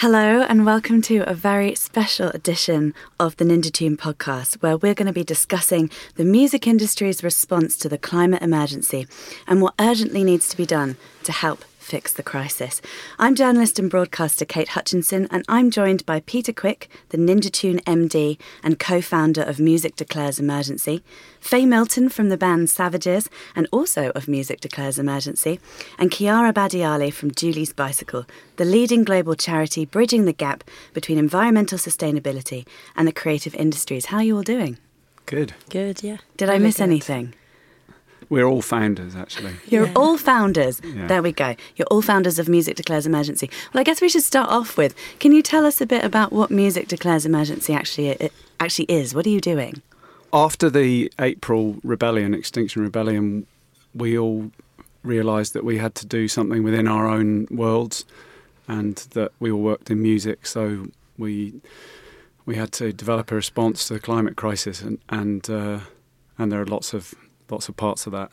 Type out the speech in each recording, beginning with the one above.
Hello, and welcome to a very special edition of the Ninja Tune podcast, where we're going to be discussing the music industry's response to the climate emergency and what urgently needs to be done to help fix the crisis. I'm journalist and broadcaster Kate Hutchinson, and I'm joined by Peter Quick, the Ninja Tune MD and co founder of Music Declares Emergency, Faye Milton from the band Savages and also of Music Declares Emergency, and Chiara Badiali from Julie's Bicycle, the leading global charity bridging the gap between environmental sustainability and the creative industries. How are you all doing? Good. Good, yeah. Did I miss good. anything? We're all founders, actually. You're yeah. all founders. Yeah. There we go. You're all founders of Music Declares Emergency. Well, I guess we should start off with can you tell us a bit about what Music Declares Emergency actually, it actually is? What are you doing? After the April rebellion, Extinction Rebellion, we all realised that we had to do something within our own worlds and that we all worked in music. So we we had to develop a response to the climate crisis, and and uh, and there are lots of lots of parts of that.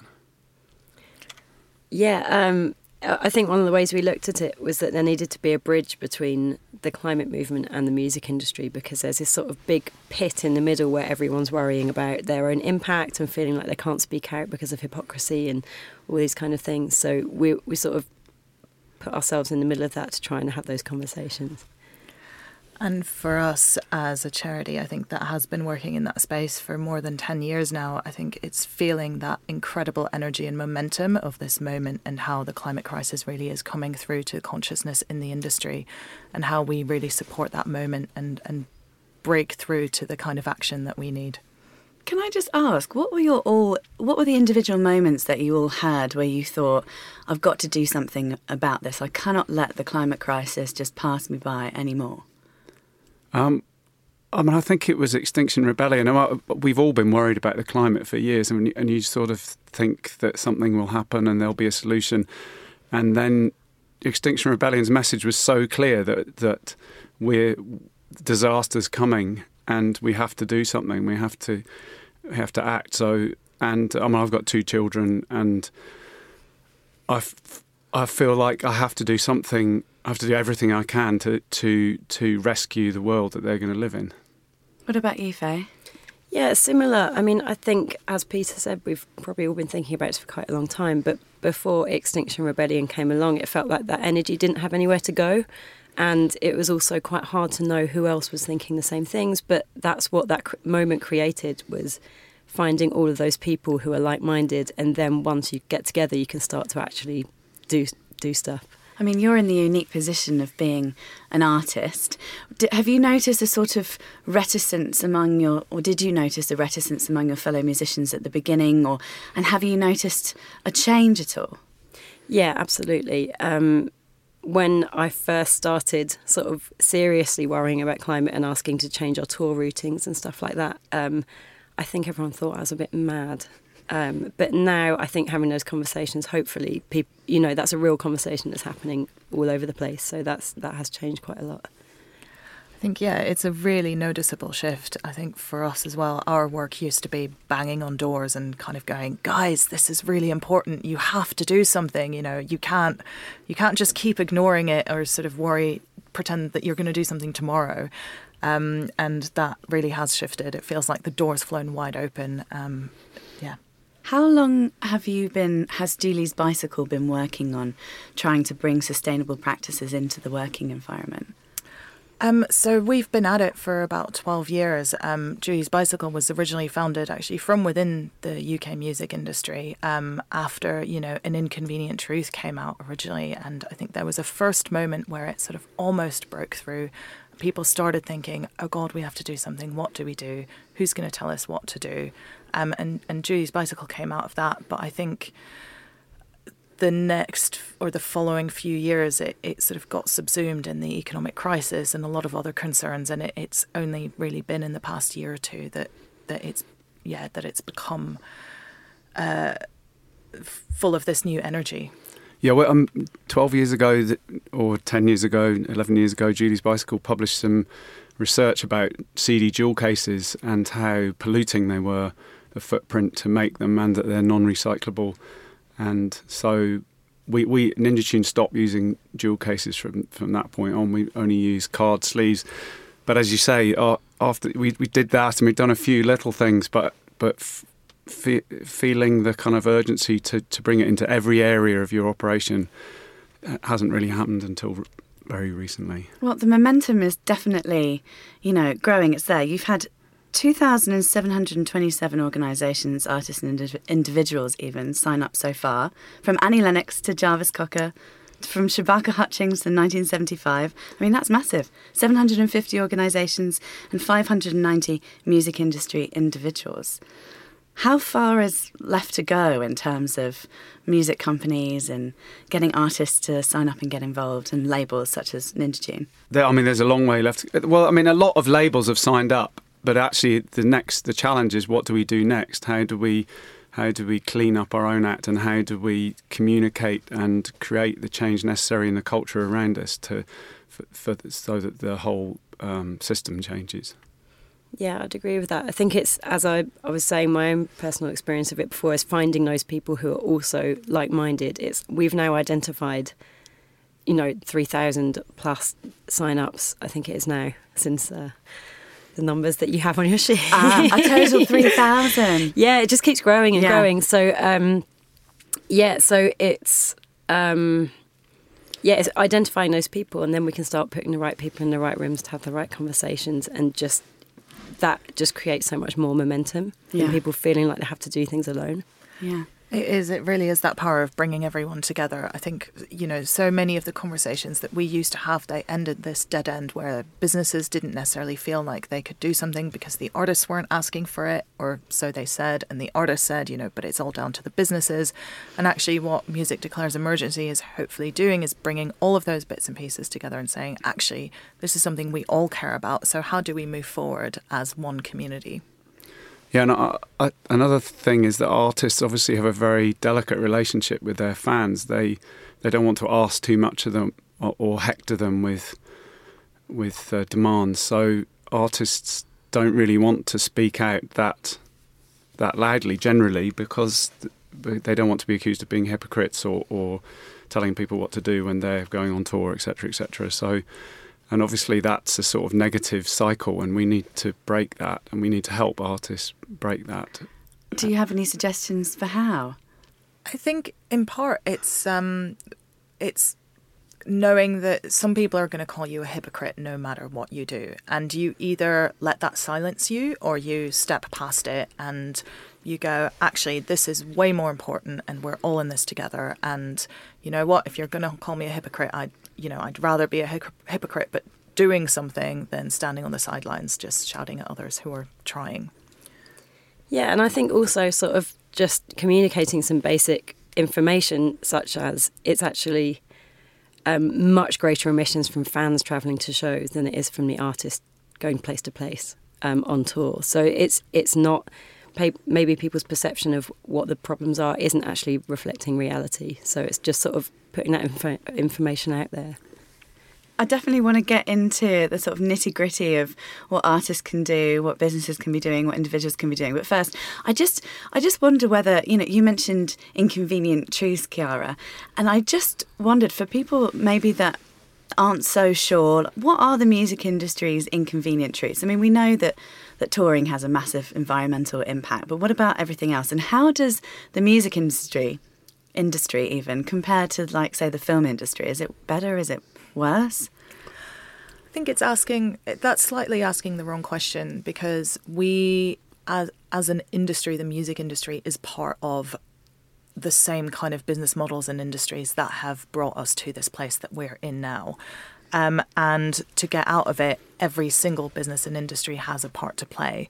Yeah, um, I think one of the ways we looked at it was that there needed to be a bridge between the climate movement and the music industry because there's this sort of big pit in the middle where everyone's worrying about their own impact and feeling like they can't speak out because of hypocrisy and all these kind of things. So we we sort of put ourselves in the middle of that to try and have those conversations. And for us as a charity, I think that has been working in that space for more than 10 years now. I think it's feeling that incredible energy and momentum of this moment and how the climate crisis really is coming through to consciousness in the industry and how we really support that moment and, and break through to the kind of action that we need. Can I just ask, what were your all what were the individual moments that you all had where you thought, I've got to do something about this. I cannot let the climate crisis just pass me by anymore? Um, I mean, I think it was Extinction Rebellion. We've all been worried about the climate for years, and you, and you sort of think that something will happen and there'll be a solution, and then Extinction Rebellion's message was so clear that that we're disasters coming and we have to do something. We have to we have to act. So, and I mean, I've got two children, and I I feel like I have to do something I have to do everything I can to to to rescue the world that they're going to live in. What about you, Faye? Yeah, similar. I mean, I think, as Peter said, we've probably all been thinking about it for quite a long time. But before Extinction Rebellion came along, it felt like that energy didn't have anywhere to go. And it was also quite hard to know who else was thinking the same things. But that's what that cr- moment created was finding all of those people who are like-minded. And then once you get together, you can start to actually do do stuff. I mean, you're in the unique position of being an artist. D- have you noticed a sort of reticence among your, or did you notice a reticence among your fellow musicians at the beginning, or and have you noticed a change at all? Yeah, absolutely. Um, when I first started sort of seriously worrying about climate and asking to change our tour routings and stuff like that, um, I think everyone thought I was a bit mad. Um, but now I think having those conversations, hopefully, people, you know, that's a real conversation that's happening all over the place. So that's that has changed quite a lot. I think yeah, it's a really noticeable shift. I think for us as well, our work used to be banging on doors and kind of going, guys, this is really important. You have to do something. You know, you can't you can't just keep ignoring it or sort of worry, pretend that you're going to do something tomorrow. Um, and that really has shifted. It feels like the door's flown wide open. Um. How long have you been, has Julie's Bicycle been working on trying to bring sustainable practices into the working environment? Um, so we've been at it for about 12 years. Um, Julie's Bicycle was originally founded actually from within the UK music industry um, after, you know, An Inconvenient Truth came out originally. And I think there was a first moment where it sort of almost broke through. People started thinking, oh God, we have to do something. What do we do? Who's going to tell us what to do? Um, and and Julie's bicycle came out of that. But I think the next or the following few years, it, it sort of got subsumed in the economic crisis and a lot of other concerns. And it, it's only really been in the past year or two that that it's yeah that it's become uh, full of this new energy. Yeah, well, um, 12 years ago, or 10 years ago, 11 years ago, Julie's Bicycle published some research about CD jewel cases and how polluting they were the footprint to make them and that they're non recyclable. And so we, we Ninja Tune stopped using jewel cases from from that point on. We only use card sleeves. But as you say, after we, we did that and we've done a few little things, but but f- fe- feeling the kind of urgency to, to bring it into every area of your operation uh, hasn't really happened until very recently. Well, the momentum is definitely, you know, growing. It's there. You've had 2,727 organisations, artists and indiv- individuals even sign up so far, from Annie Lennox to Jarvis Cocker, from Shabaka Hutchings in 1975. I mean, that's massive. 750 organisations and 590 music industry individuals. How far is left to go in terms of music companies and getting artists to sign up and get involved and labels such as Ninja Tune? There, I mean, there's a long way left. Well, I mean, a lot of labels have signed up, but actually, the next the challenge is what do we do next? How do we how do we clean up our own act and how do we communicate and create the change necessary in the culture around us to for, for so that the whole um, system changes? Yeah, I'd agree with that. I think it's, as I, I was saying, my own personal experience of it before is finding those people who are also like minded. It's We've now identified, you know, 3,000 plus sign ups, I think it is now, since. Uh, the numbers that you have on your sheet. Uh, a total 3,000. yeah, it just keeps growing and Yeah. growing. So, um, yeah, so it's, um, yeah, it's identifying those people, and then we can start putting the right people in the right rooms to have the right conversations, and just that just creates so much more momentum Yeah. people feeling like they have to do things alone. Yeah. It is. It really is that power of bringing everyone together. I think, you know, so many of the conversations that we used to have, they ended this dead end where businesses didn't necessarily feel like they could do something because the artists weren't asking for it, or so they said. And the artists said, you know, but it's all down to the businesses. And actually, what Music Declares Emergency is hopefully doing is bringing all of those bits and pieces together and saying, actually, this is something we all care about. So, how do we move forward as one community? Yeah, and I, I, another thing is that artists obviously have a very delicate relationship with their fans. They they don't want to ask too much of them or, or hector them with with uh, demands. So artists don't really want to speak out that that loudly generally because they don't want to be accused of being hypocrites or, or telling people what to do when they're going on tour, etc., etc. So and obviously that's a sort of negative cycle and we need to break that and we need to help artists break that Do you have any suggestions for how? I think in part it's um, it's knowing that some people are going to call you a hypocrite no matter what you do, and you either let that silence you or you step past it and you go, actually, this is way more important, and we're all in this together. And you know what? If you're going to call me a hypocrite, I, you know, I'd rather be a hypocr- hypocrite, but doing something than standing on the sidelines just shouting at others who are trying. Yeah, and I think also sort of just communicating some basic information, such as it's actually um, much greater emissions from fans travelling to shows than it is from the artist going place to place um, on tour. So it's it's not maybe people's perception of what the problems are isn't actually reflecting reality. So it's just sort of putting that info- information out there. I definitely want to get into the sort of nitty gritty of what artists can do, what businesses can be doing, what individuals can be doing. But first, I just I just wonder whether you know you mentioned inconvenient truths, Chiara, and I just wondered for people maybe that aren't so sure, what are the music industry's inconvenient truths? I mean, we know that that touring has a massive environmental impact, but what about everything else? And how does the music industry industry even compared to like say the film industry? Is it better? Is it worse? I think it's asking that's slightly asking the wrong question because we as as an industry, the music industry is part of the same kind of business models and industries that have brought us to this place that we're in now. Um, and to get out of it, every single business and industry has a part to play.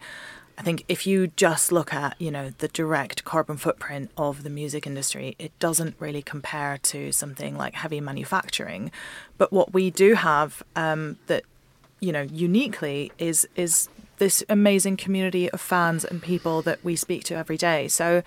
I think if you just look at, you know, the direct carbon footprint of the music industry, it doesn't really compare to something like heavy manufacturing. But what we do have um, that, you know, uniquely is is this amazing community of fans and people that we speak to every day. So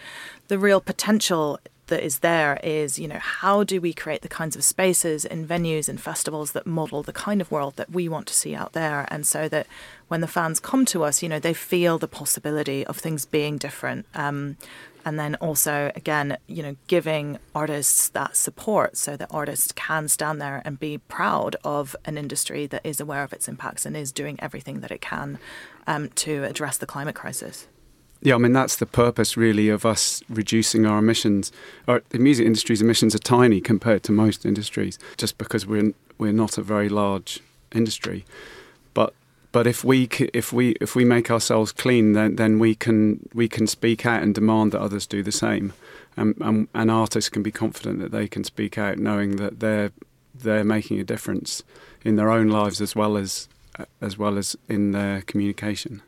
the real potential that is there is, you know, how do we create the kinds of spaces and venues and festivals that model the kind of world that we want to see out there, and so that when the fans come to us, you know, they feel the possibility of things being different. Um, and then also, again, you know, giving artists that support so that artists can stand there and be proud of an industry that is aware of its impacts and is doing everything that it can um, to address the climate crisis. Yeah, I mean that's the purpose really of us reducing our emissions. Our, the music industry's emissions are tiny compared to most industries, just because we're we're not a very large industry. But if we if we if we make ourselves clean, then then we can we can speak out and demand that others do the same, um, and, and artists can be confident that they can speak out, knowing that they're they're making a difference in their own lives as well as as well as in their communication.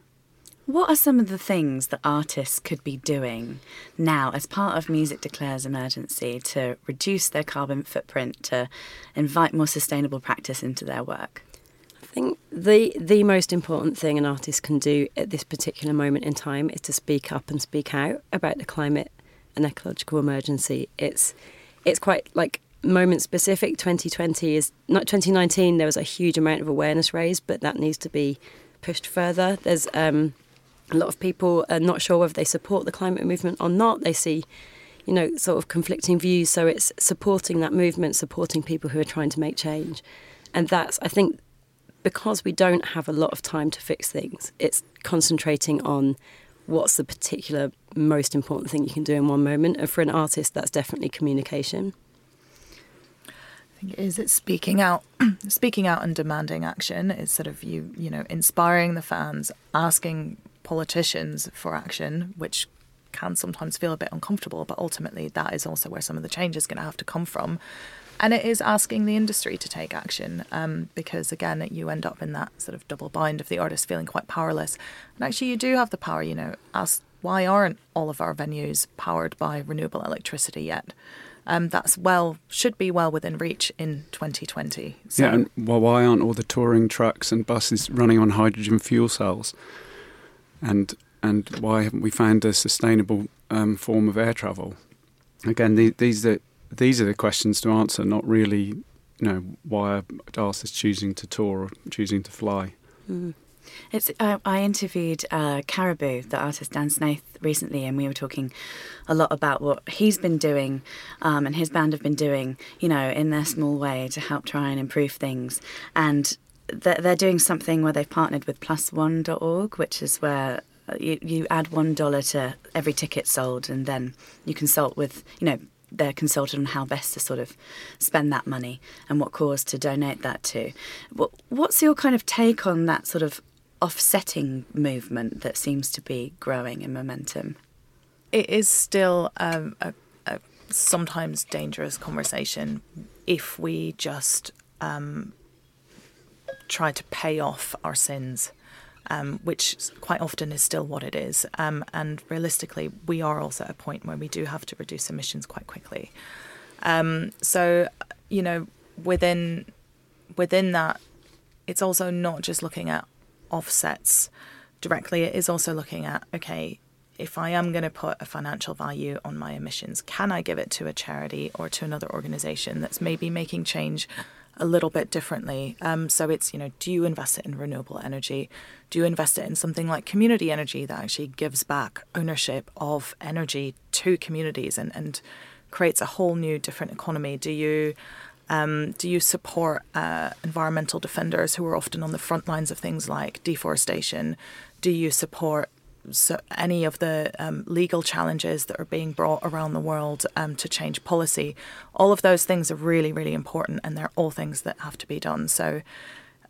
What are some of the things that artists could be doing now as part of Music Declares Emergency to reduce their carbon footprint, to invite more sustainable practice into their work? I think the the most important thing an artist can do at this particular moment in time is to speak up and speak out about the climate and ecological emergency. It's it's quite like moment specific. 2020 is not 2019. There was a huge amount of awareness raised, but that needs to be pushed further. There's um, a lot of people are not sure whether they support the climate movement or not. They see, you know, sort of conflicting views. So it's supporting that movement, supporting people who are trying to make change. And that's, I think, because we don't have a lot of time to fix things, it's concentrating on what's the particular most important thing you can do in one moment. And for an artist, that's definitely communication. I think it is it's speaking out speaking out and demanding action is sort of you you know inspiring the fans asking politicians for action, which can sometimes feel a bit uncomfortable, but ultimately that is also where some of the change is going to have to come from. And it is asking the industry to take action um, because, again, you end up in that sort of double bind of the artist feeling quite powerless. And actually, you do have the power, you know, ask why aren't all of our venues powered by renewable electricity yet? Um, that's well should be well within reach in 2020. So. Yeah, and well, why aren't all the touring trucks and buses running on hydrogen fuel cells? and and why haven't we found a sustainable um, form of air travel? Again, the, these are these are the questions to answer, not really, you know, why are artists choosing to tour or choosing to fly. Mm. It's. I interviewed uh, Caribou, the artist Dan Snaith, recently, and we were talking a lot about what he's been doing um, and his band have been doing, you know, in their small way to help try and improve things. And they're doing something where they've partnered with plusone.org, which is where uh, you, you add one dollar to every ticket sold, and then you consult with, you know, they're consulted on how best to sort of spend that money and what cause to donate that to. What's your kind of take on that sort of offsetting movement that seems to be growing in momentum? It is still a, a, sometimes dangerous conversation if we just um, try to pay off our sins, um, which quite often is still what it is. Um, and realistically, we are also at a point where we do have to reduce emissions quite quickly. Um, so, you know, within within that, it's also not just looking at offsets directly. It is also looking at okay, if I am going to put a financial value on my emissions, can I give it to a charity or to another organization that's maybe making change a little bit differently. Um, so it's, you know, do you invest it in renewable energy? Do you invest it in something like community energy that actually gives back ownership of energy to communities and, and creates a whole new different economy? Do you um, do you support uh, environmental defenders who are often on the front lines of things like deforestation? Do you support so any of the um, legal challenges that are being brought around the world um, to change policy, all of those things are really, really important, and they're all things that have to be done. So,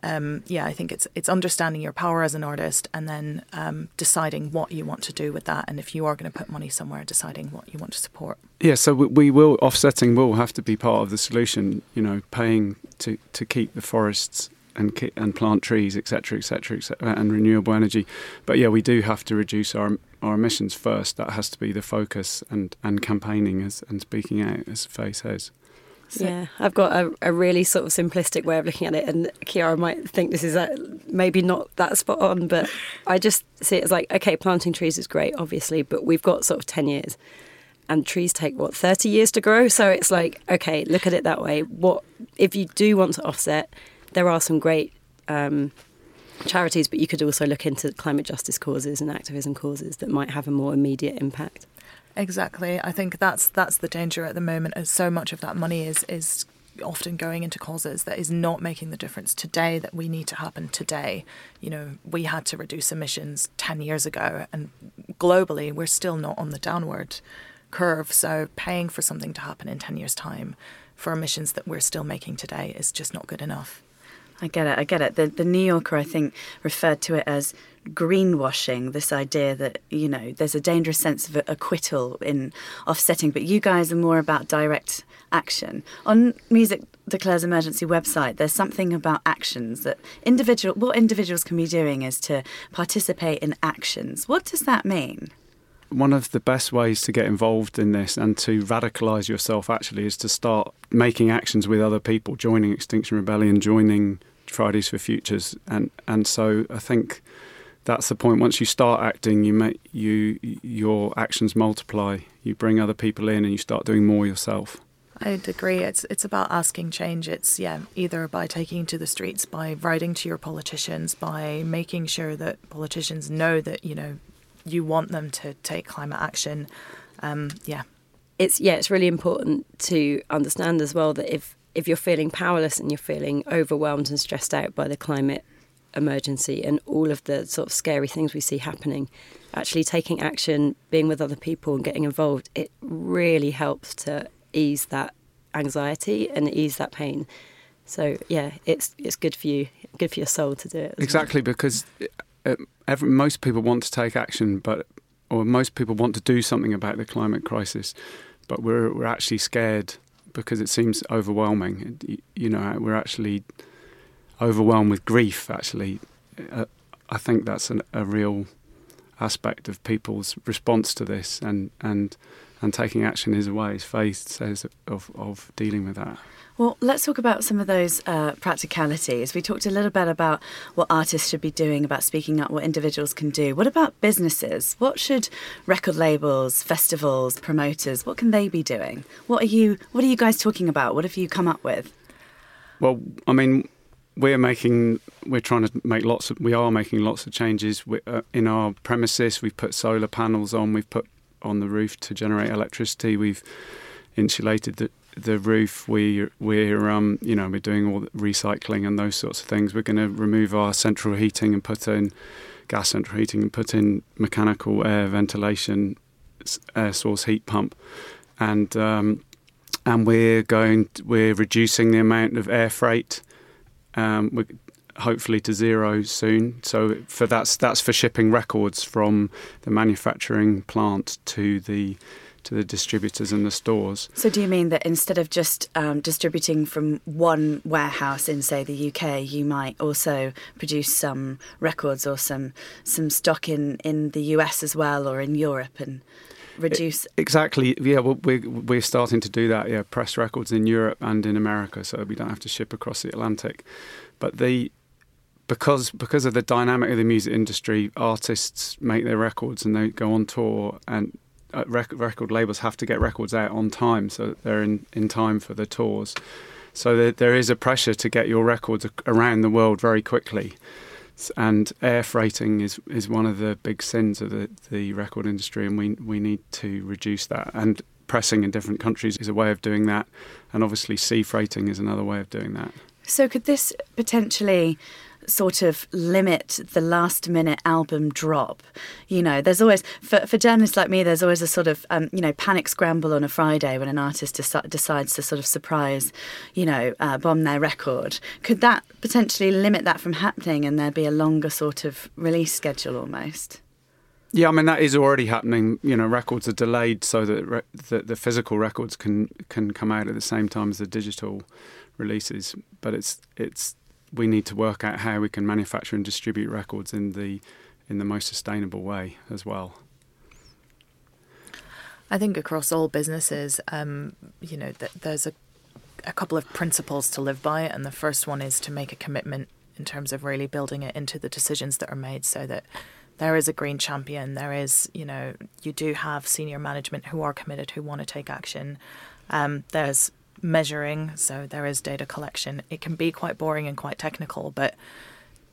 um, yeah, I think it's it's understanding your power as an artist, and then um, deciding what you want to do with that, and if you are going to put money somewhere, deciding what you want to support. Yeah, so we will offsetting will have to be part of the solution. You know, paying to to keep the forests and and plant trees, etc., etc., etc., and renewable energy. But yeah, we do have to reduce our our emissions first. That has to be the focus, and and campaigning as and speaking out, as Faye says. So. Yeah, I've got a, a, really sort of simplistic way of looking at it, and Chiara might think this is a, maybe not that spot on, but I just see it as like, okay, planting trees is great, obviously, but we've got sort of 10 years. and trees take what 30 years to grow so it's like okay look at it that way what if you do want to offset there are some great um, charities but you could also look into climate justice causes and activism causes that might have a more immediate impact exactly i think that's that's the danger at the moment as so much of that money is is often going into causes that is not making the difference today that we need to happen today. You know, we had to reduce emissions 10 years ago, and globally, we're still not on the downward curve. So, paying for something to happen in 10 years' time for emissions that we're still making today is just not good enough. I get it. I get it. The, the New Yorker, I think, referred to it as greenwashing this idea that you know there's a dangerous sense of acquittal in offsetting but you guys are more about direct action on music declares emergency website there's something about actions that individual what individuals can be doing is to participate in actions what does that mean one of the best ways to get involved in this and to radicalize yourself actually is to start making actions with other people, joining Extinction Rebellion, joining Fridays for Futures, and and so I think that's the point. Once you start acting, you make you your actions multiply. You bring other people in, and you start doing more yourself. I'd agree. It's it's about asking change. It's yeah, either by taking to the streets, by writing to your politicians, by making sure that politicians know that you know you want them to take climate action. Um, yeah, it's yeah, it's really important to understand as well that if if you're feeling powerless and you're feeling overwhelmed and stressed out by the climate emergency and all of the sort of scary things we see happening, actually taking action, being with other people and getting involved, it really helps to ease that anxiety and ease that pain. So yeah, it's it's good for you, good for your soul to do it. Exactly, well. because uh, every, most people want to take action, but or most people want to do something about the climate crisis, but we're we're actually scared because it seems overwhelming. You know, we're actually overwhelmed with grief. Actually, uh, I think that's an, a real aspect of people's response to this, and and and taking action is a way, as Faith says, of of dealing with that. Well, let's talk about some of those uh, practicalities. We talked a little bit about what artists should be doing, about speaking up, what individuals can do. What about businesses? What should record labels, festivals, promoters, what can they be doing? What are you What are you guys talking about? What have you come up with? Well, I mean, we're making we're trying to make lots of we are making lots of changes uh, in our premises we've put solar panels on we've put on the roof to generate electricity we've insulated the the roof we we're um you know we're doing all the recycling and those sorts of things we're going to remove our central heating and put in gas central heating and put in mechanical air ventilation air source heat pump and um and we're going we're reducing the amount of air freight um, hopefully to zero soon. So for that's that's for shipping records from the manufacturing plant to the to the distributors and the stores. So do you mean that instead of just um, distributing from one warehouse in say the UK, you might also produce some records or some some stock in in the US as well or in Europe and reduce? Exactly. Yeah well, we're, we're starting to do that yeah press records in europe and in america so we don't have to ship across the atlantic. But the because because of the dynamic of the music industry artists make their records and they go on tour and Uh, rec- record labels have to get records out on time so they're in, in time for the tours so there, there is a pressure to get your records around the world very quickly and air freighting is is one of the big sins of the, the record industry, and we we need to reduce that. And pressing in different countries is a way of doing that, and obviously sea freighting is another way of doing that. So, could this potentially sort of limit the last minute album drop. You know, there's always, for, for journalists like me, there's always a sort of, um, you know, panic scramble on a Friday when an artist deci- decides to sort of surprise, you know, uh, bomb their record. Could that potentially limit that from happening and there be a longer sort of release schedule almost? Yeah, I mean that is already happening. You know, records are delayed so that re- the, the physical records can can come out at the same time as the digital releases. But it's it's we need to work out how we can manufacture and distribute records in the in the most sustainable way as well. I think across all businesses, um, you know, th- there's a a couple of principles to live by, and the first one is to make a commitment in terms of really building it into the decisions that are made, so that there is a green champion. There is, you know, you do have senior management who are committed, who want to take action. Um, there's measuring, so there is data collection. It can be quite boring and quite technical, but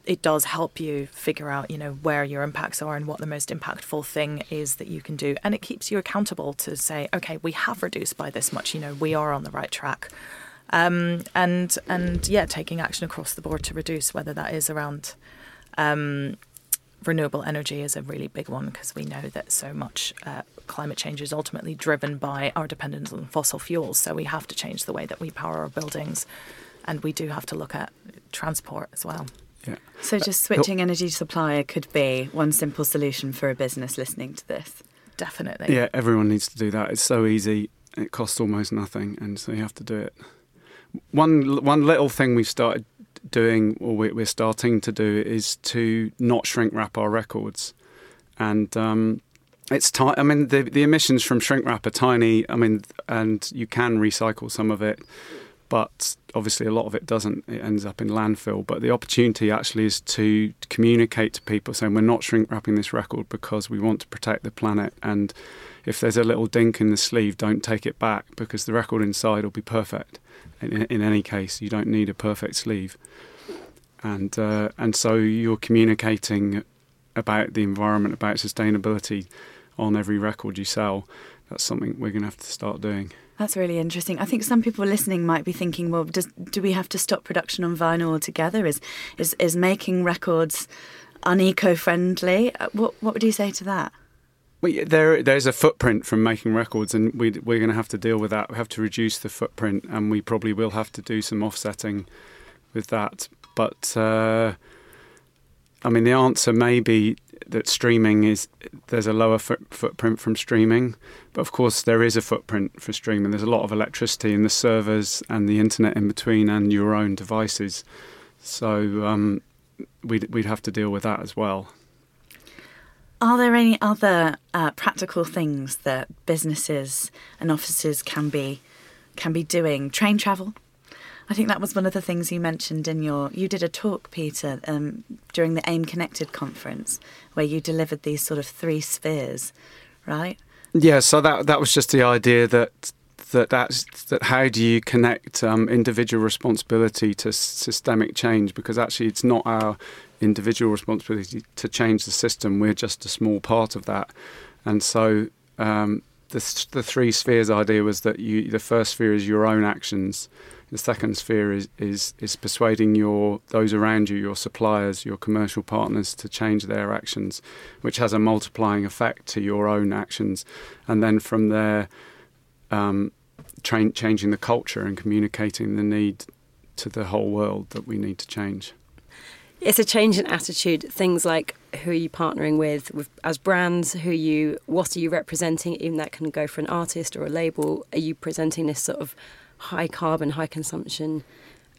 it does help you figure out, you know, where your impacts are and what the most impactful thing is that you can do. And it keeps you accountable to say, okay, we have reduced by this much, you know, we are on the right track. Um, and and yeah, taking action across the board to reduce, whether that is around um, renewable energy is a really big one because we know that so much uh, climate change is ultimately driven by our dependence on fossil fuels. So we have to change the way that we power our buildings, and we do have to look at transport as well. Yeah. So just switching energy supplier could be one simple solution for a business listening to this. Definitely. Yeah, everyone needs to do that. It's so easy. It costs almost nothing, and so you have to do it. One one little thing we've started doing, or we're starting to do, is to not shrink wrap our records, and um, it's ti- I mean, the the emissions from shrink wrap are tiny. I mean, and you can recycle some of it, but obviously a lot of it doesn't. It ends up in landfill. But the opportunity actually is to communicate to people saying we're not shrink wrapping this record because we want to protect the planet. And if there's a little dink in the sleeve, don't take it back because the record inside will be perfect. In, in any case, you don't need a perfect sleeve. And uh, and so you're communicating about the environment, about sustainability on every record you sell. That's something we're going to have to start doing. That's really interesting. I think some people listening might be thinking, well, does, do we have to stop production on vinyl altogether? Is is, is making records uneco-friendly? Uh, what what would you say to that? Well, there there's a footprint from making records, and we we're going to have to deal with that. We have to reduce the footprint, and we probably will have to do some offsetting with that. But uh, I mean, the answer may be that streaming is there's a lower foot, footprint from streaming, but of course there is a footprint for streaming. There's a lot of electricity in the servers and the internet in between, and your own devices. So um, we'd we'd have to deal with that as well. Are there any other uh, practical things that businesses and offices can be can be doing? Train travel, I think that was one of the things you mentioned in your. You did a talk, Peter, um, during the AIM Connected conference, where you delivered these sort of three spheres, right? Yeah. So that that was just the idea that that that's that. How do you connect um, individual responsibility to systemic change? Because actually, it's not our individual responsibility to change the system. We're just a small part of that, and so. Um, the, the three spheres idea was that you the first sphere is your own actions the second sphere is, is, is persuading your those around you, your suppliers, your commercial partners, to change their actions, which has a multiplying effect to your own actions. And then from there, um, tra- changing the culture and communicating the need to the whole world that we need to change. It's a change in attitude. Things like who are you partnering with, with as brands? Who you? What are you representing? Even that can go for an artist or a label. Are you presenting this sort of high carbon, high consumption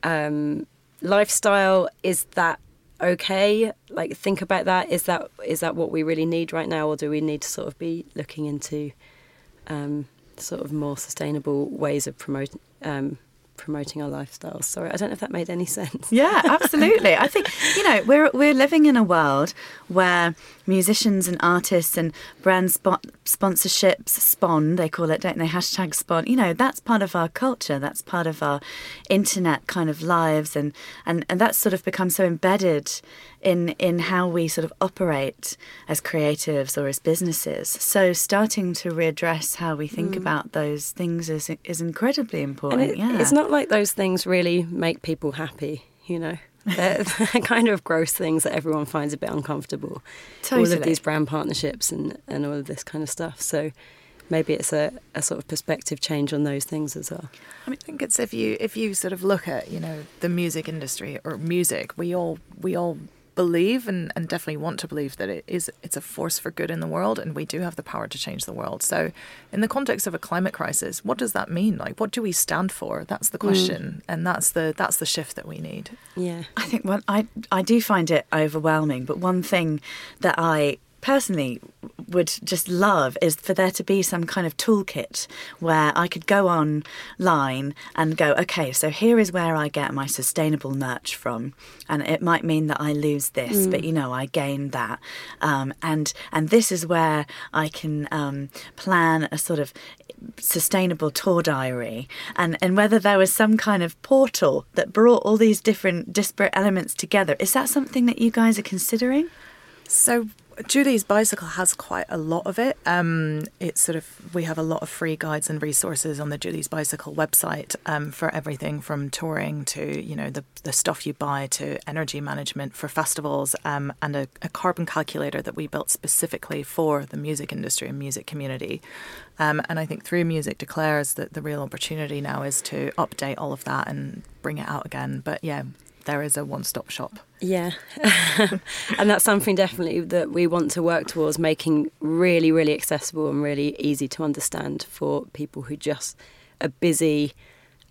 um, lifestyle. Is that okay? Like, think about that. Is that is that what we really need right now, or do we need to sort of be looking into um, sort of more sustainable ways of promoting um, promoting our lifestyles. Sorry, I don't know if that made any sense. Yeah, absolutely. I think you know we're we're living in a world where musicians and artists and brand spot sponsorships spon they call it don't they hashtag spon you know that's part of our culture that's part of our internet kind of lives and and and that's sort of become so embedded in in how we sort of operate as creatives or as businesses. So starting to readdress how we think mm. about those things is is incredibly important. It, yeah, it's not like those things really make people happy, you know. they're, they're, kind of gross things that everyone finds a bit uncomfortable. Totally. All of these brand partnerships and, and all of this kind of stuff. So maybe it's a, a sort of perspective change on those things as well. I, mean, I think it's if you if you sort of look at you know the music industry or music, we all we all believe and, and definitely want to believe that it is it's a force for good in the world and we do have the power to change the world. So in the context of a climate crisis, what does that mean? Like what do we stand for? That's the mm. question. Mm. And that's the that's the shift that we need. Yeah. I think well I I do find it overwhelming, but one thing that I personally would just love is for there to be some kind of toolkit where I could go online and go, okay, so here is where I get my sustainable merch from, and it might mean that I lose this, mm. but you know I gain that, um, and and this is where I can um, plan a sort of sustainable tour diary. And and whether there was some kind of portal that brought all these different disparate elements together is that something that you guys are considering? So Julie's bicycle has quite a lot of it. Um, it's sort of we have a lot of free guides and resources on the Julie's bicycle website um, for everything from touring to you know the the stuff you buy to energy management for festivals um, and a, a, carbon calculator that we built specifically for the music industry and music community. Um, and I think through Music Declares that the real opportunity now is to update all of that and bring it out again. But yeah, there is a one stop shop. Yeah. and that's something definitely that we want to work towards making really, really accessible and really easy to understand for people who just are busy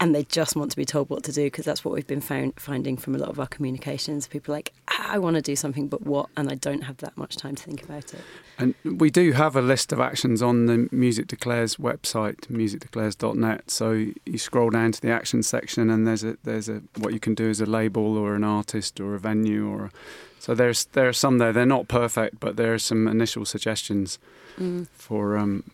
and they just want to be told what to do because that's what we've been found, finding from a lot of our communications. People like, I want to do something, but what? And I don't have that much time to think about it. And we do have a list of actions on the Music Declares website, musicdeclares.net. So you scroll down to the action section, and there's a there's a what you can do as a label or an artist or a venue or so there's there are some there. They're not perfect, but there are some initial suggestions mm. for um,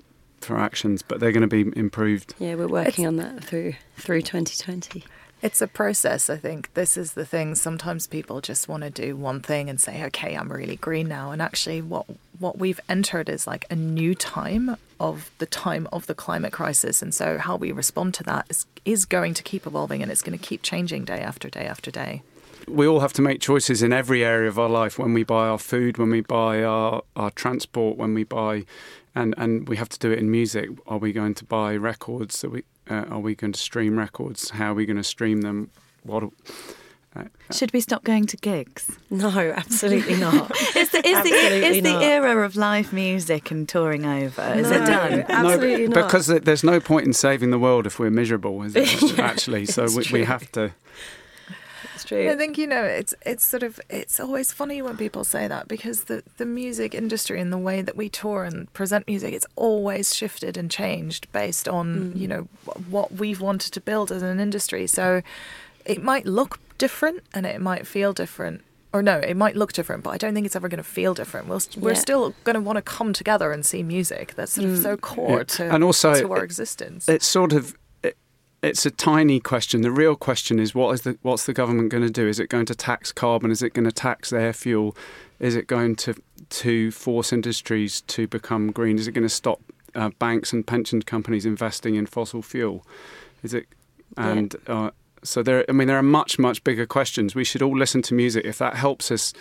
for actions, but they're going to be improved. Yeah, we're working it's, on that through through 2020. It's a process, I think. This is the thing. Sometimes people just want to do one thing and say, "Okay, I'm really green now." And actually, what what we've entered is like a new time of the time of the climate crisis, and so how we respond to that is is going to keep evolving, and it's going to keep changing day after day after day we all have to make choices in every area of our life when we buy our food, when we buy our, our transport, when we buy and and we have to do it in music. Are we going to buy records? Are we uh, are we going to stream records? How are we going to stream them? What? Uh, Should we stop going to gigs? No, absolutely not. is the, is, the, is the era of live music and touring over? Is no, it done? Absolutely no, not. Because there's no point in saving the world if we're miserable, is it, actually? so we, we, have to true. I think you know it's it's sort of it's always funny when people say that because the the music industry and the way that we tour and present music it's always shifted and changed based on mm. you know what we've wanted to build as an industry. So it might look different and it might feel different or no, it might look different, but I don't think it's ever going to feel different. We'll, we're yeah. still going to want to come together and see music. That's sort of mm. so core yeah. to, and also, to our existence. It's sort of it's a tiny question. The real question is what is the what's the government going to do? Is it going to tax carbon? Is it going to tax air fuel? Is it going to to force industries to become green? Is it going to stop uh, banks and pension companies investing in fossil fuel? Is it and yeah. uh, so there? I mean, there are much much bigger questions. We should all listen to music if that helps us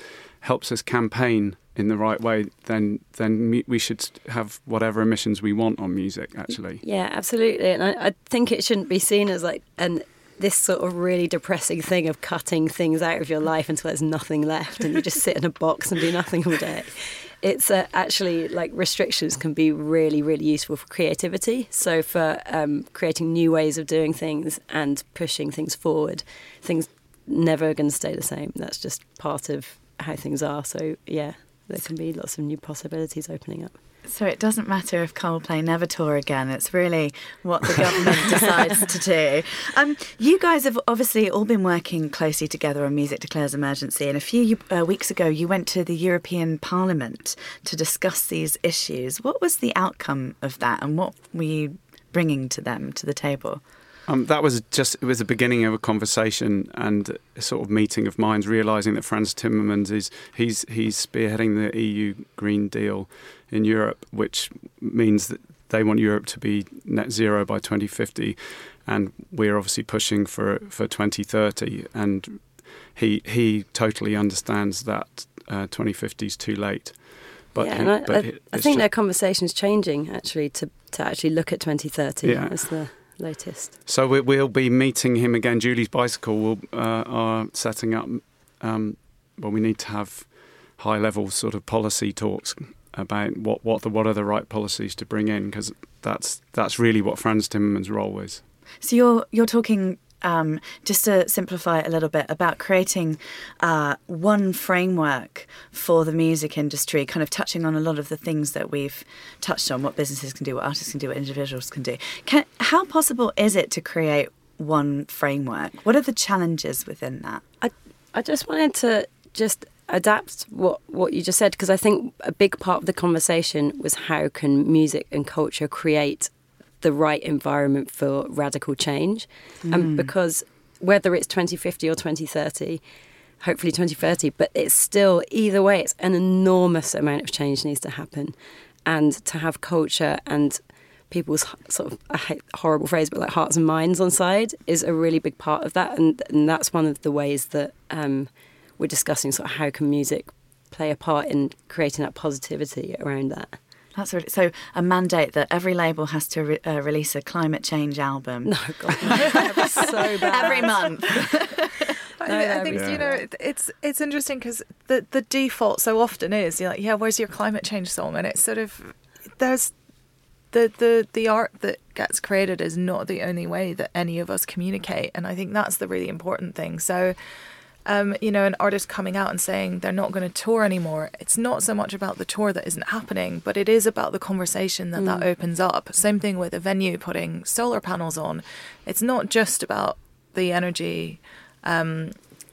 helps us campaign in the right way, then then we should have whatever emissions we want on music. Actually, yeah, absolutely. And I, I think it shouldn't be seen as like an this sort of really depressing thing of cutting things out of your life until there's nothing left and you just sit in a box and do nothing all day. It's uh, actually like restrictions can be really, really useful for creativity. So, for um, creating new ways of doing things and pushing things forward, things never going to stay the same. That's just part of how things are. So, yeah, there can be lots of new possibilities opening up. So it doesn't matter if Coldplay never tour again. It's really what the government decides to do. Um, you guys have obviously all been working closely together on Music Declares Emergency, and a few uh, weeks ago you went to the European Parliament to discuss these issues. What was the outcome of that, and what were you bringing to them to the table? Um, that was just it was the beginning of a conversation and a sort of meeting of minds, realizing that Frans Timmermans is he's he's spearheading the EU Green Deal in Europe, which means that they want Europe to be net zero by 2050, and we're obviously pushing for for 2030. And he he totally understands that uh, 2050 is too late. But, yeah, and I, but I, I think just, their conversation is changing actually to to actually look at 2030 yeah. as the latest. So we, will be meeting him again. Julie's Bicycle will uh, are setting up. Um, well, we need to have high level sort of policy talks about what what the what are the right policies to bring in because that's that's really what Frans Timmermans' role is. So you're you're talking um, just to simplify it a little bit, about creating uh, one framework for the music industry, kind of touching on a lot of the things that we've touched on, what businesses can do, what artists can do, what individuals can do. Can, how possible is it to create one framework? What are the challenges within that? I, I just wanted to just adapt what, what you just said because I think a big part of the conversation was how can music and culture create the right environment for radical change. Mm. And because whether it's 2050 or 2030, hopefully 2030, but it's still, either way, it's an enormous amount of change needs to happen. And to have culture and people's sort of a horrible phrase, but like hearts and minds on side is a really big part of that, and and that's one of the ways that um, we're discussing sort of how can music play a part in creating that positivity around that. That's really, so a mandate that every label has to re, uh, release a climate change album. No, God, no. so bad. every month. no, I, think yeah. you know it's it's interesting because the the default so often is you're like yeah where's your climate change song and it's sort of there's the the the art that gets created is not the only way that any of us communicate and I think that's the really important thing so um, you know, an artist coming out and saying they're not going to tour anymore, it's not so much about the tour that isn't happening, but it is about the conversation that mm. that opens up. Same thing with a venue putting solar panels on. It's not just about the energy um,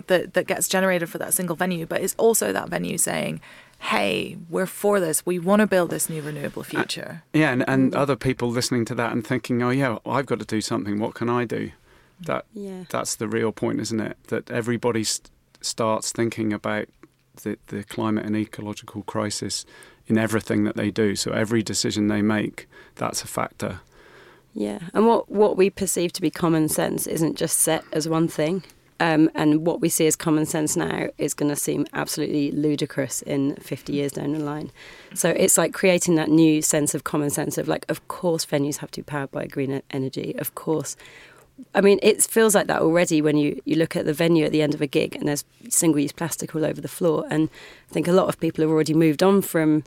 that that gets generated for that single venue, but it's also that venue saying, hey, we're for this. We want to build this new renewable future. Uh, yeah, and, and other people listening to that and thinking, oh, yeah, I've got to do something. What can I do? That yeah. that's the real point, isn't it? That everybody st- starts thinking about the, the climate and ecological crisis in everything that they do. So every decision they make, that's a factor. Yeah, and what what we perceive to be common sense isn't just set as one thing. Um, and what we see as common sense now is going to seem absolutely ludicrous in 50 years down the line. So it's like creating that new sense of common sense of like, of course, venues have to be powered by green energy. Of course, I mean, it feels like that already when you, you look at the venue at the end of a gig and there's single use plastic all over the floor. And I think a lot of people have already moved on from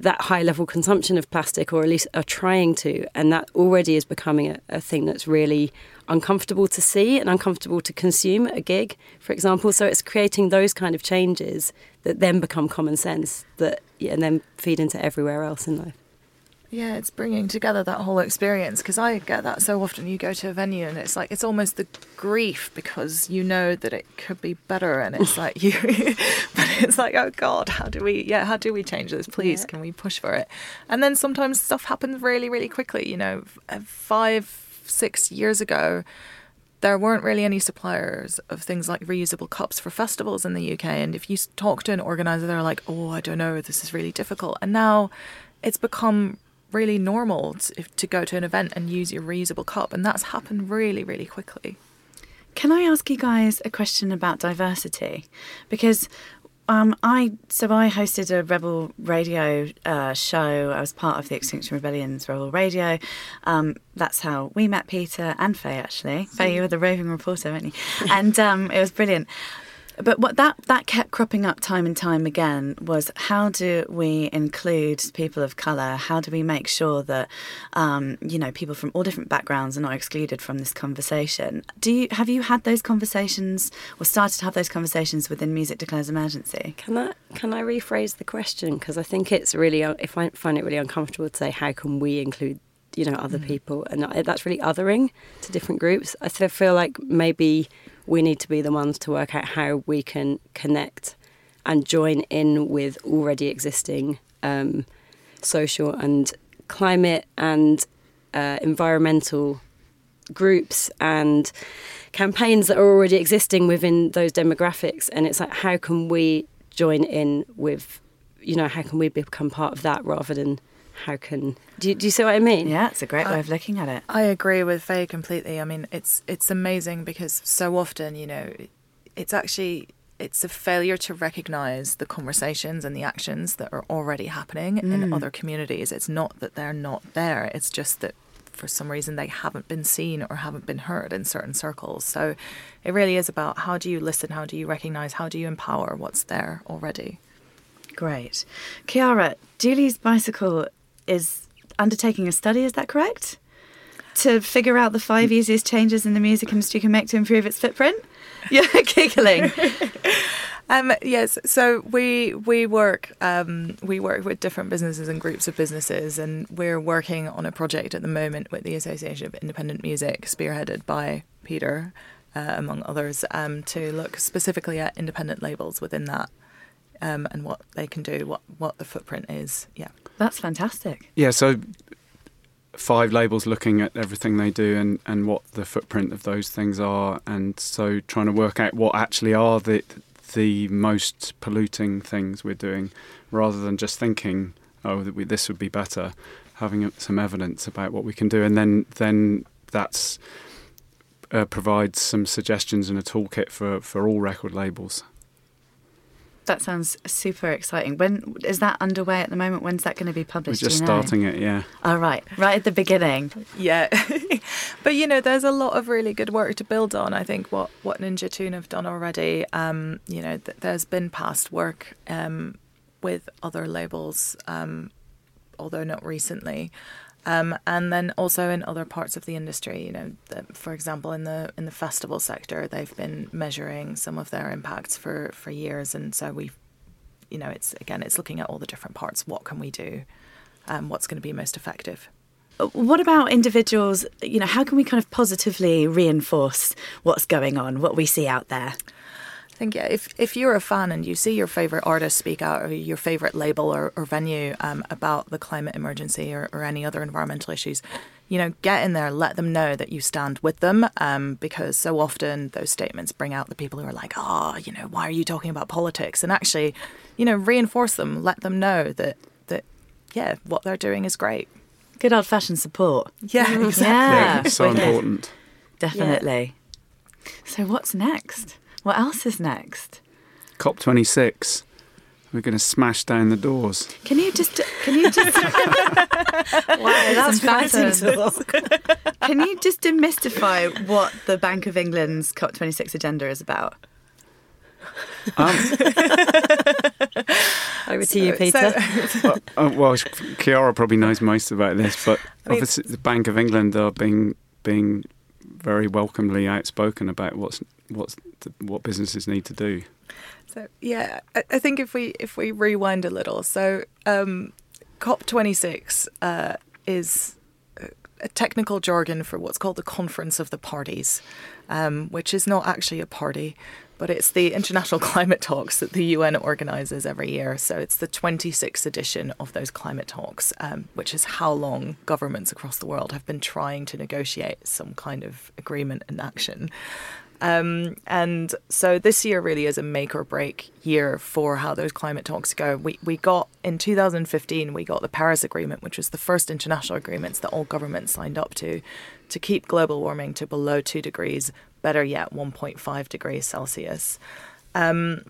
that high level consumption of plastic, or at least are trying to. And that already is becoming a, a thing that's really uncomfortable to see and uncomfortable to consume at a gig, for example. So it's creating those kind of changes that then become common sense that yeah, and then feed into everywhere else in life. Yeah, it's bringing together that whole experience because I get that so often. You go to a venue and it's like it's almost the grief because you know that it could be better, and it's like you, but it's like oh god, how do we? Yeah, how do we change this? Please, yeah. can we push for it? And then sometimes stuff happens really, really quickly. You know, uh, five, six years ago, there weren't really any suppliers of things like reusable cups for festivals in the UK. And if you talk to an organizer, they're like, oh, I don't know, this is really difficult. And now it's become really normal to, to go to an event and use your reusable cup, and that's happened really, really quickly. Can I ask you guys a question about diversity? Because um, I so I hosted a Rebel Radio uh, show. I was part of the Extinction Rebellion's Rebel Radio. Um, that's how we met Peter and Faye. Actually, Faye, you were the roving reporter, weren't you? and um, it was brilliant. But what that that kept cropping up time and time again was how do we include people of color? How do we make sure that um, you know people from all different backgrounds are not excluded from this conversation? Do you have you had those conversations or started to have those conversations within Music Declares Emergency? Can I can I rephrase the question because I think it's really if I find it really uncomfortable to say how can we include you know other mm. people and that's really othering to different groups. I sort of feel like maybe we need to be the ones to work out how we can connect and join in with already existing um, social and climate and uh, environmental groups and campaigns that are already existing within those demographics. And it's like, how can we join in with, you know, how can we become part of that rather than how can do you, do you see what I mean? Yeah, it's a great way of looking at it. I agree with Faye completely. I mean, it's it's amazing because so often, you know, it's actually it's a failure to recognize the conversations and the actions that are already happening mm. in other communities. It's not that they're not there. It's just that for some reason they haven't been seen or haven't been heard in certain circles. So it really is about how do you listen, how do you recognize, how do you empower what's there already. Great. Chiara, Julie's bicycle is undertaking a study, is that correct? to figure out the five easiest changes in the music industry can make to improve its footprint? You're giggling. Um, yes, so we we work um, we work with different businesses and groups of businesses, and we're working on a project at the moment with the Association of Independent Music, spearheaded by Peter, uh, among others, um, to look specifically at independent labels within that um, and what they can do, what what the footprint is. Yeah, that's fantastic. Yeah, so five labels looking at everything they do and, and what the footprint of those things are, and so trying to work out what actually are the the most polluting things we're doing, rather than just thinking, oh, this would be better. Having some evidence about what we can do, and then then that's uh, provides some suggestions and a toolkit for, for all record labels. That sounds super exciting. When is that underway at the moment? When's that going to be published? We're just you know? starting it, yeah. All right, right at the beginning. Yeah, but you know, there's a lot of really good work to build on. I think what what Ninja Tune have done already. Um, you know, th- there's been past work um, with other labels, um, although not recently. Um, and then also in other parts of the industry, you know, for example, in the in the festival sector, they've been measuring some of their impacts for for years, and so we, you know, it's again, it's looking at all the different parts. What can we do? Um, what's going to be most effective? Uh, what about individuals? You know, how can we kind of positively reinforce what's going on, what we see out there? I think yeah, if if you're a fan and you see your favorite artist speak out or your favorite label or, or venue um, about the climate emergency or, or, any other environmental issues, you know, get in there, let them know that you stand with them, um, because so often those statements bring out the people who are like, oh, you know, why are you talking about politics? And actually, you know, reinforce them, let them know that that yeah, what they're doing is great. Good old fashioned support. Yeah, exactly. Yeah, yeah so important. Definitely. Yeah. So what's next? What else is next? COP26. We're going to smash down the doors. Can you just? Can you just? wow, that's fancy talk. can you just demystify what the Bank of England's COP26 agenda is about? Um, Over to you, Peter. So, uh, uh, well, Chiara probably knows most about this, but I mean, obviously the Bank of England are being being very welcomely outspoken about what's what's the, what businesses need to do. So yeah, I, I, think if we if we rewind a little, so um, COP twenty six uh, is a technical jargon for what's called the Conference of the Parties, um, which is not actually a party, but it's the international climate talks that the UN organises every year. So it's the 26th edition of those climate talks, um, which is how long governments across the world have been trying to negotiate some kind of agreement and action. Um, and so this year really is a make or break year for how those climate talks go. We, we got in 2015, we got the Paris Agreement, which was the first international agreements that all governments signed up to, to keep global warming to below two degrees, better yet, 1.5 degrees Celsius. Um,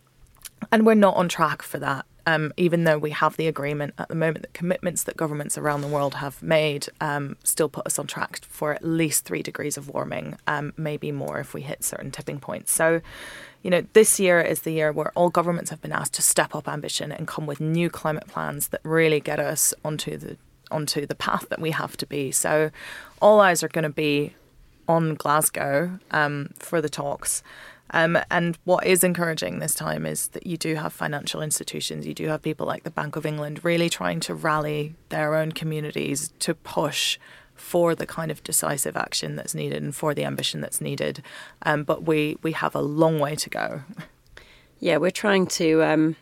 and we're not on track for that um, even though we have the agreement at the moment, the commitments that governments around the world have made um, still put us on track for at least three degrees of warming, um, maybe more if we hit certain tipping points. So, you know, this year is the year where all governments have been asked to step up ambition and come with new climate plans that really get us onto the onto the path that we have to be. So, all eyes are going to be on Glasgow um, for the talks. Um, and what is encouraging this time is that you do have financial institutions, you do have people like the Bank of England really trying to rally their own communities to push for the kind of decisive action that's needed and for the ambition that's needed. Um, but we, we have a long way to go. Yeah, we're trying to um,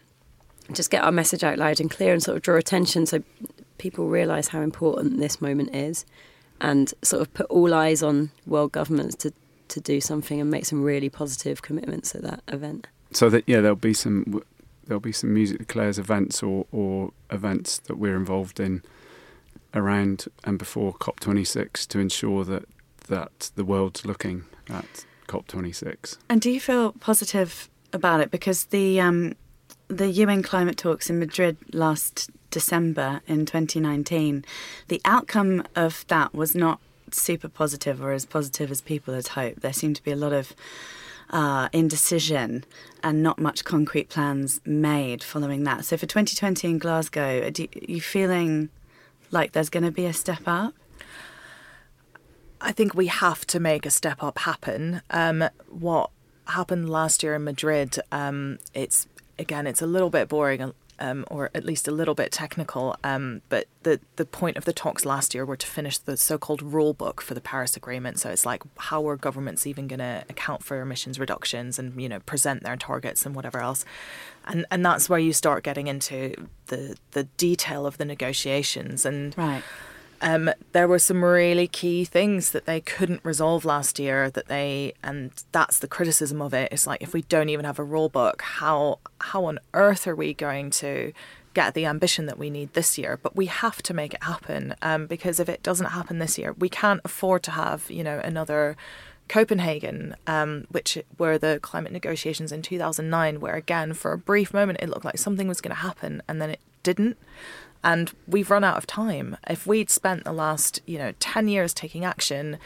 just get our message out loud and clear and sort of draw attention so people realise how important this moment is and sort of put all eyes on world governments to to do something and make some really positive commitments at that event. So that yeah, there'll be some there'll be some music declares events or or events that we're involved in around and before COP26 to ensure that that the world's looking at COP26. And do you feel positive about it because the um, the UN climate talks in Madrid last December in 2019, the outcome of that was not super positive or as positive as people had hoped. There seemed to be a lot of uh, indecision and not much concrete plans made following that. So for 2020 in Glasgow, are you feeling like there's going to be a step up? I think we have to make a step up happen. Um, what happened last year in Madrid, um, it's again, it's a little bit boring, um, or at least a little bit technical. Um, but the the point of the talks last year were to finish the so-called rule book for the Paris Agreement. So it's like how are governments even going to account for emissions reductions and you know present their targets and whatever else. And and that's where you start getting into the the detail of the negotiations and. Right. Um, there were some really key things that they couldn't resolve last year that they and that's the criticism of it. It's like if we don't even have a rule book how how on earth are we going to get the ambition that we need this year? But we have to make it happen um, because if it doesn't happen this year we can't afford to have you know another Copenhagen, um, which were the climate negotiations in 2009, where again, for a brief moment, it looked like something was going to happen and then it didn't and we've run out of time. If we'd spent the last, you know, 10 years taking action,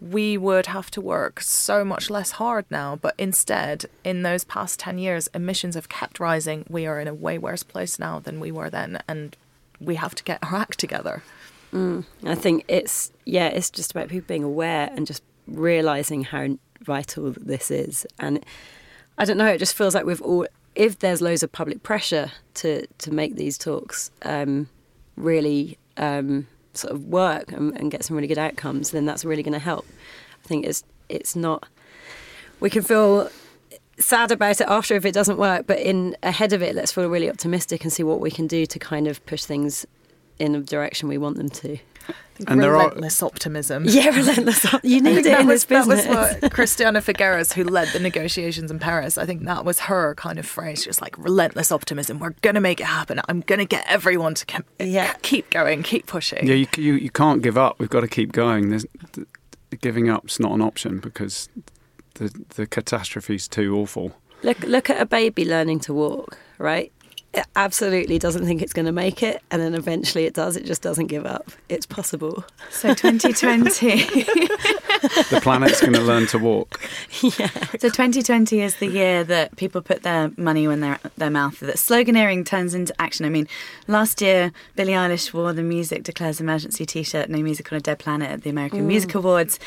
we would have to work so much less hard now. But instead, in those past 10 years, emissions have kept rising. We are in a way worse place now than we were then, and we have to get our act together. Mm, I think it's, yeah, it's just about people being aware and just realizing how vital this is. And I don't know, it just feels like we've all, if there's loads of public pressure to to make these talks um, really um, sort of work and, and, get some really good outcomes, then that's really going to help. I think it's it's not. We can feel sad about it after if it doesn't work, but in ahead of it, let's feel really optimistic and see what we can do to kind of push things in the direction we want them to and relentless are... optimism. Yeah, relentless. you need it in was, this business. That was what Christiana Figueres, who led the negotiations in Paris, I think that was her kind of phrase, just like relentless optimism. We're going to make it happen. I'm going to get everyone to ke- yeah. keep going, keep pushing. Yeah, you, you, you can't give up. We've got to keep going. There's, giving up's not an option because the the catastrophe's too awful. Look look at a baby learning to walk, right? It absolutely doesn't think it's going to make it, and then eventually it does. It just doesn't give up. It's possible. So 2020. the planet's going to learn to walk. Yeah. So 2020 is the year that people put their money when they're their mouth. That sloganeering turns into action. I mean, last year Billie Eilish wore the "Music Declares Emergency" T-shirt, "No Music on a Dead Planet" at the American mm. Music Awards,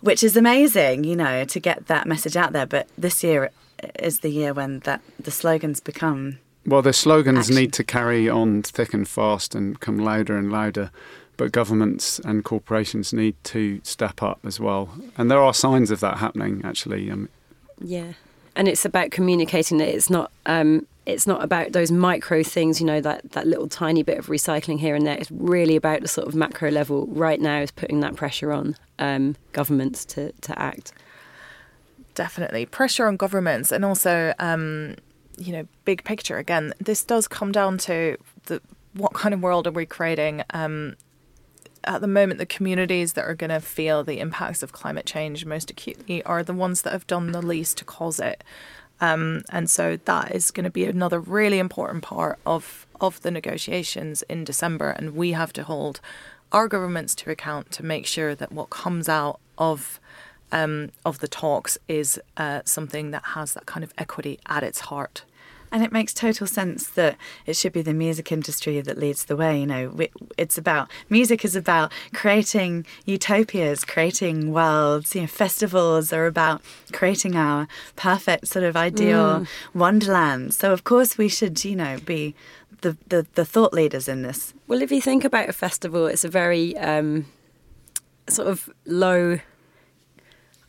which is amazing. You know, to get that message out there. But this year is the year when that the slogans become well, the slogans action. need to carry on thick and fast and come louder and louder, but governments and corporations need to step up as well. And there are signs of that happening, actually. Um, yeah, and it's about communicating that it's not. Um, it's not about those micro things, you know, that, that little tiny bit of recycling here and there. It's really about the sort of macro level right now is putting that pressure on um, governments to, to act. Definitely. Pressure on governments and also um, you know, big picture again, this does come down to the what kind of world are we creating? Um, at the moment, the communities that are going to feel the impacts of climate change most acutely are the ones that have done the least to cause it. Um, and so that is going to be another really important part of of the negotiations in December, and we have to hold our governments to account to make sure that what comes out of um, of the talks is uh, something that has that kind of equity at its heart. And it makes total sense that it should be the music industry that leads the way. You know, it's about music is about creating utopias, creating worlds. You know, festivals are about creating our perfect sort of ideal mm. wonderland. So of course we should, you know, be the, the, the thought leaders in this. Well, if you think about a festival, it's a very um, sort of low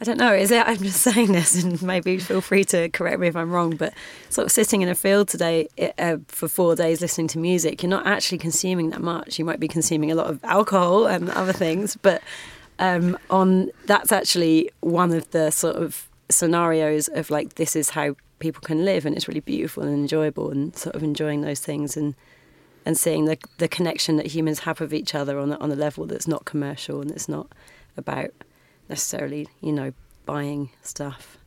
I don't know. Is it? I'm just saying this, and maybe feel free to correct me if I'm wrong. But sort of sitting in a field today uh, for four days listening to music, you're not actually consuming that much. You might be consuming a lot of alcohol and other things, but um, on that's actually one of the sort of scenarios of like this is how people can live, and it's really beautiful and enjoyable, and sort of enjoying those things and and seeing the the connection that humans have with each other on on a level that's not commercial and it's not about necessarily, you know, buying stuff.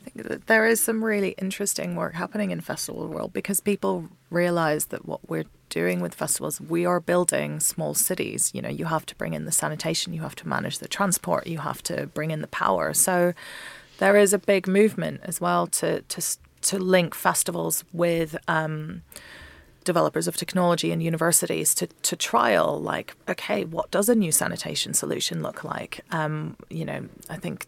I think that there is some really interesting work happening in festival world because people realize that what we're doing with festivals, we are building small cities. You know, you have to bring in the sanitation, you have to manage the transport, you have to bring in the power. So there is a big movement as well to to to link festivals with um, developers of technology and universities to, to trial like okay what does a new sanitation solution look like? Um, you know i think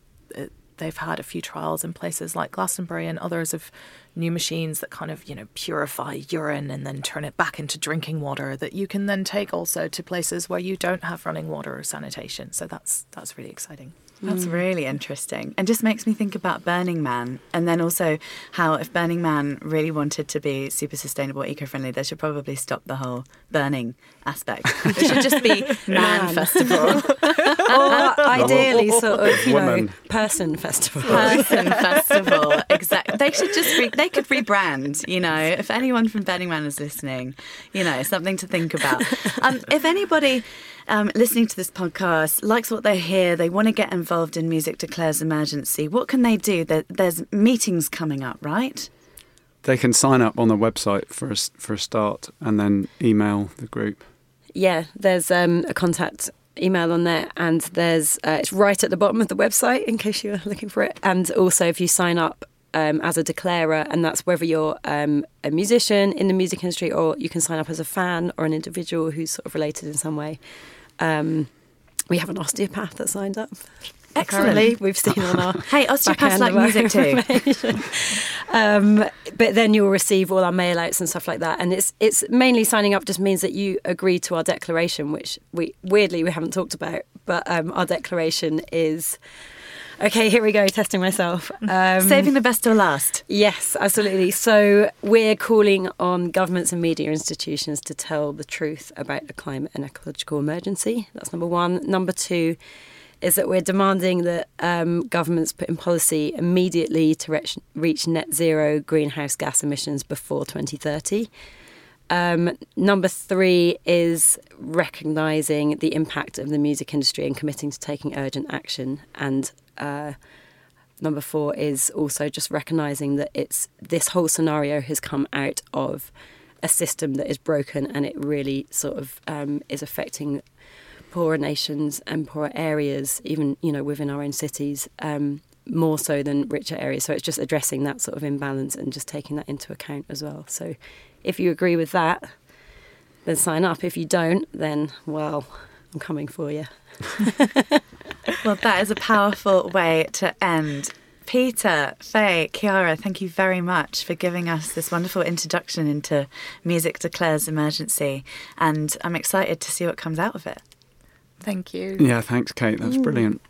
they've had a few trials in places like glastonbury and others of new machines that kind of you know purify urine and then turn it back into drinking water that you can then take also to places where you don't have running water or sanitation. So that's that's really exciting that's mm. really interesting and just makes me think about Burning Man and then also how if Burning Man really wanted to be super sustainable, eco friendly, they should probably stop the whole burning aspect. It should just be Man, man. Festival. or ideally, sort of, you know, Person Festival. Person Festival, exactly. They should just, re- they could rebrand, you know, if anyone from Burning Man is listening, you know, something to think about. Um, if anybody um, listening to this podcast likes what they hear, they want to get involved in Music Declares Emergency, what can they do? there's meetings coming up, right? They can sign up on the website for a, for a start and then email the group. Yeah, there's um, a contact email on there, and there's uh, it's right at the bottom of the website in case you're looking for it. And also, if you sign up um, as a declarer, and that's whether you're um, a musician in the music industry or you can sign up as a fan or an individual who's sort of related in some way. Um, we have an osteopath that signed up. Excellent. we've seen on our hey osteopaths like music too. um, but then you'll receive all our mail outs and stuff like that, and it's it's mainly signing up just means that you agree to our declaration, which we weirdly we haven't talked about, but um, our declaration is Okay, here we go, testing myself. Um, Saving the best till last. Yes, absolutely. So we're calling on governments and media institutions to tell the truth about the climate and ecological emergency. That's number one. Number two is that we're demanding that um, governments put in policy immediately to reach, reach net zero greenhouse gas emissions before 2030. Um, number three is recognising the impact of the music industry and committing to taking urgent action. And uh, number four is also just recognising that it's this whole scenario has come out of a system that is broken and it really sort of um, is affecting poorer nations and poorer areas, even you know within our own cities. Um, more so than richer areas. So it's just addressing that sort of imbalance and just taking that into account as well. So if you agree with that, then sign up. If you don't, then, well, I'm coming for you. well, that is a powerful way to end. Peter, Faye, Chiara, thank you very much for giving us this wonderful introduction into Music Declares Emergency. And I'm excited to see what comes out of it. Thank you. Yeah, thanks, Kate. That's mm. brilliant.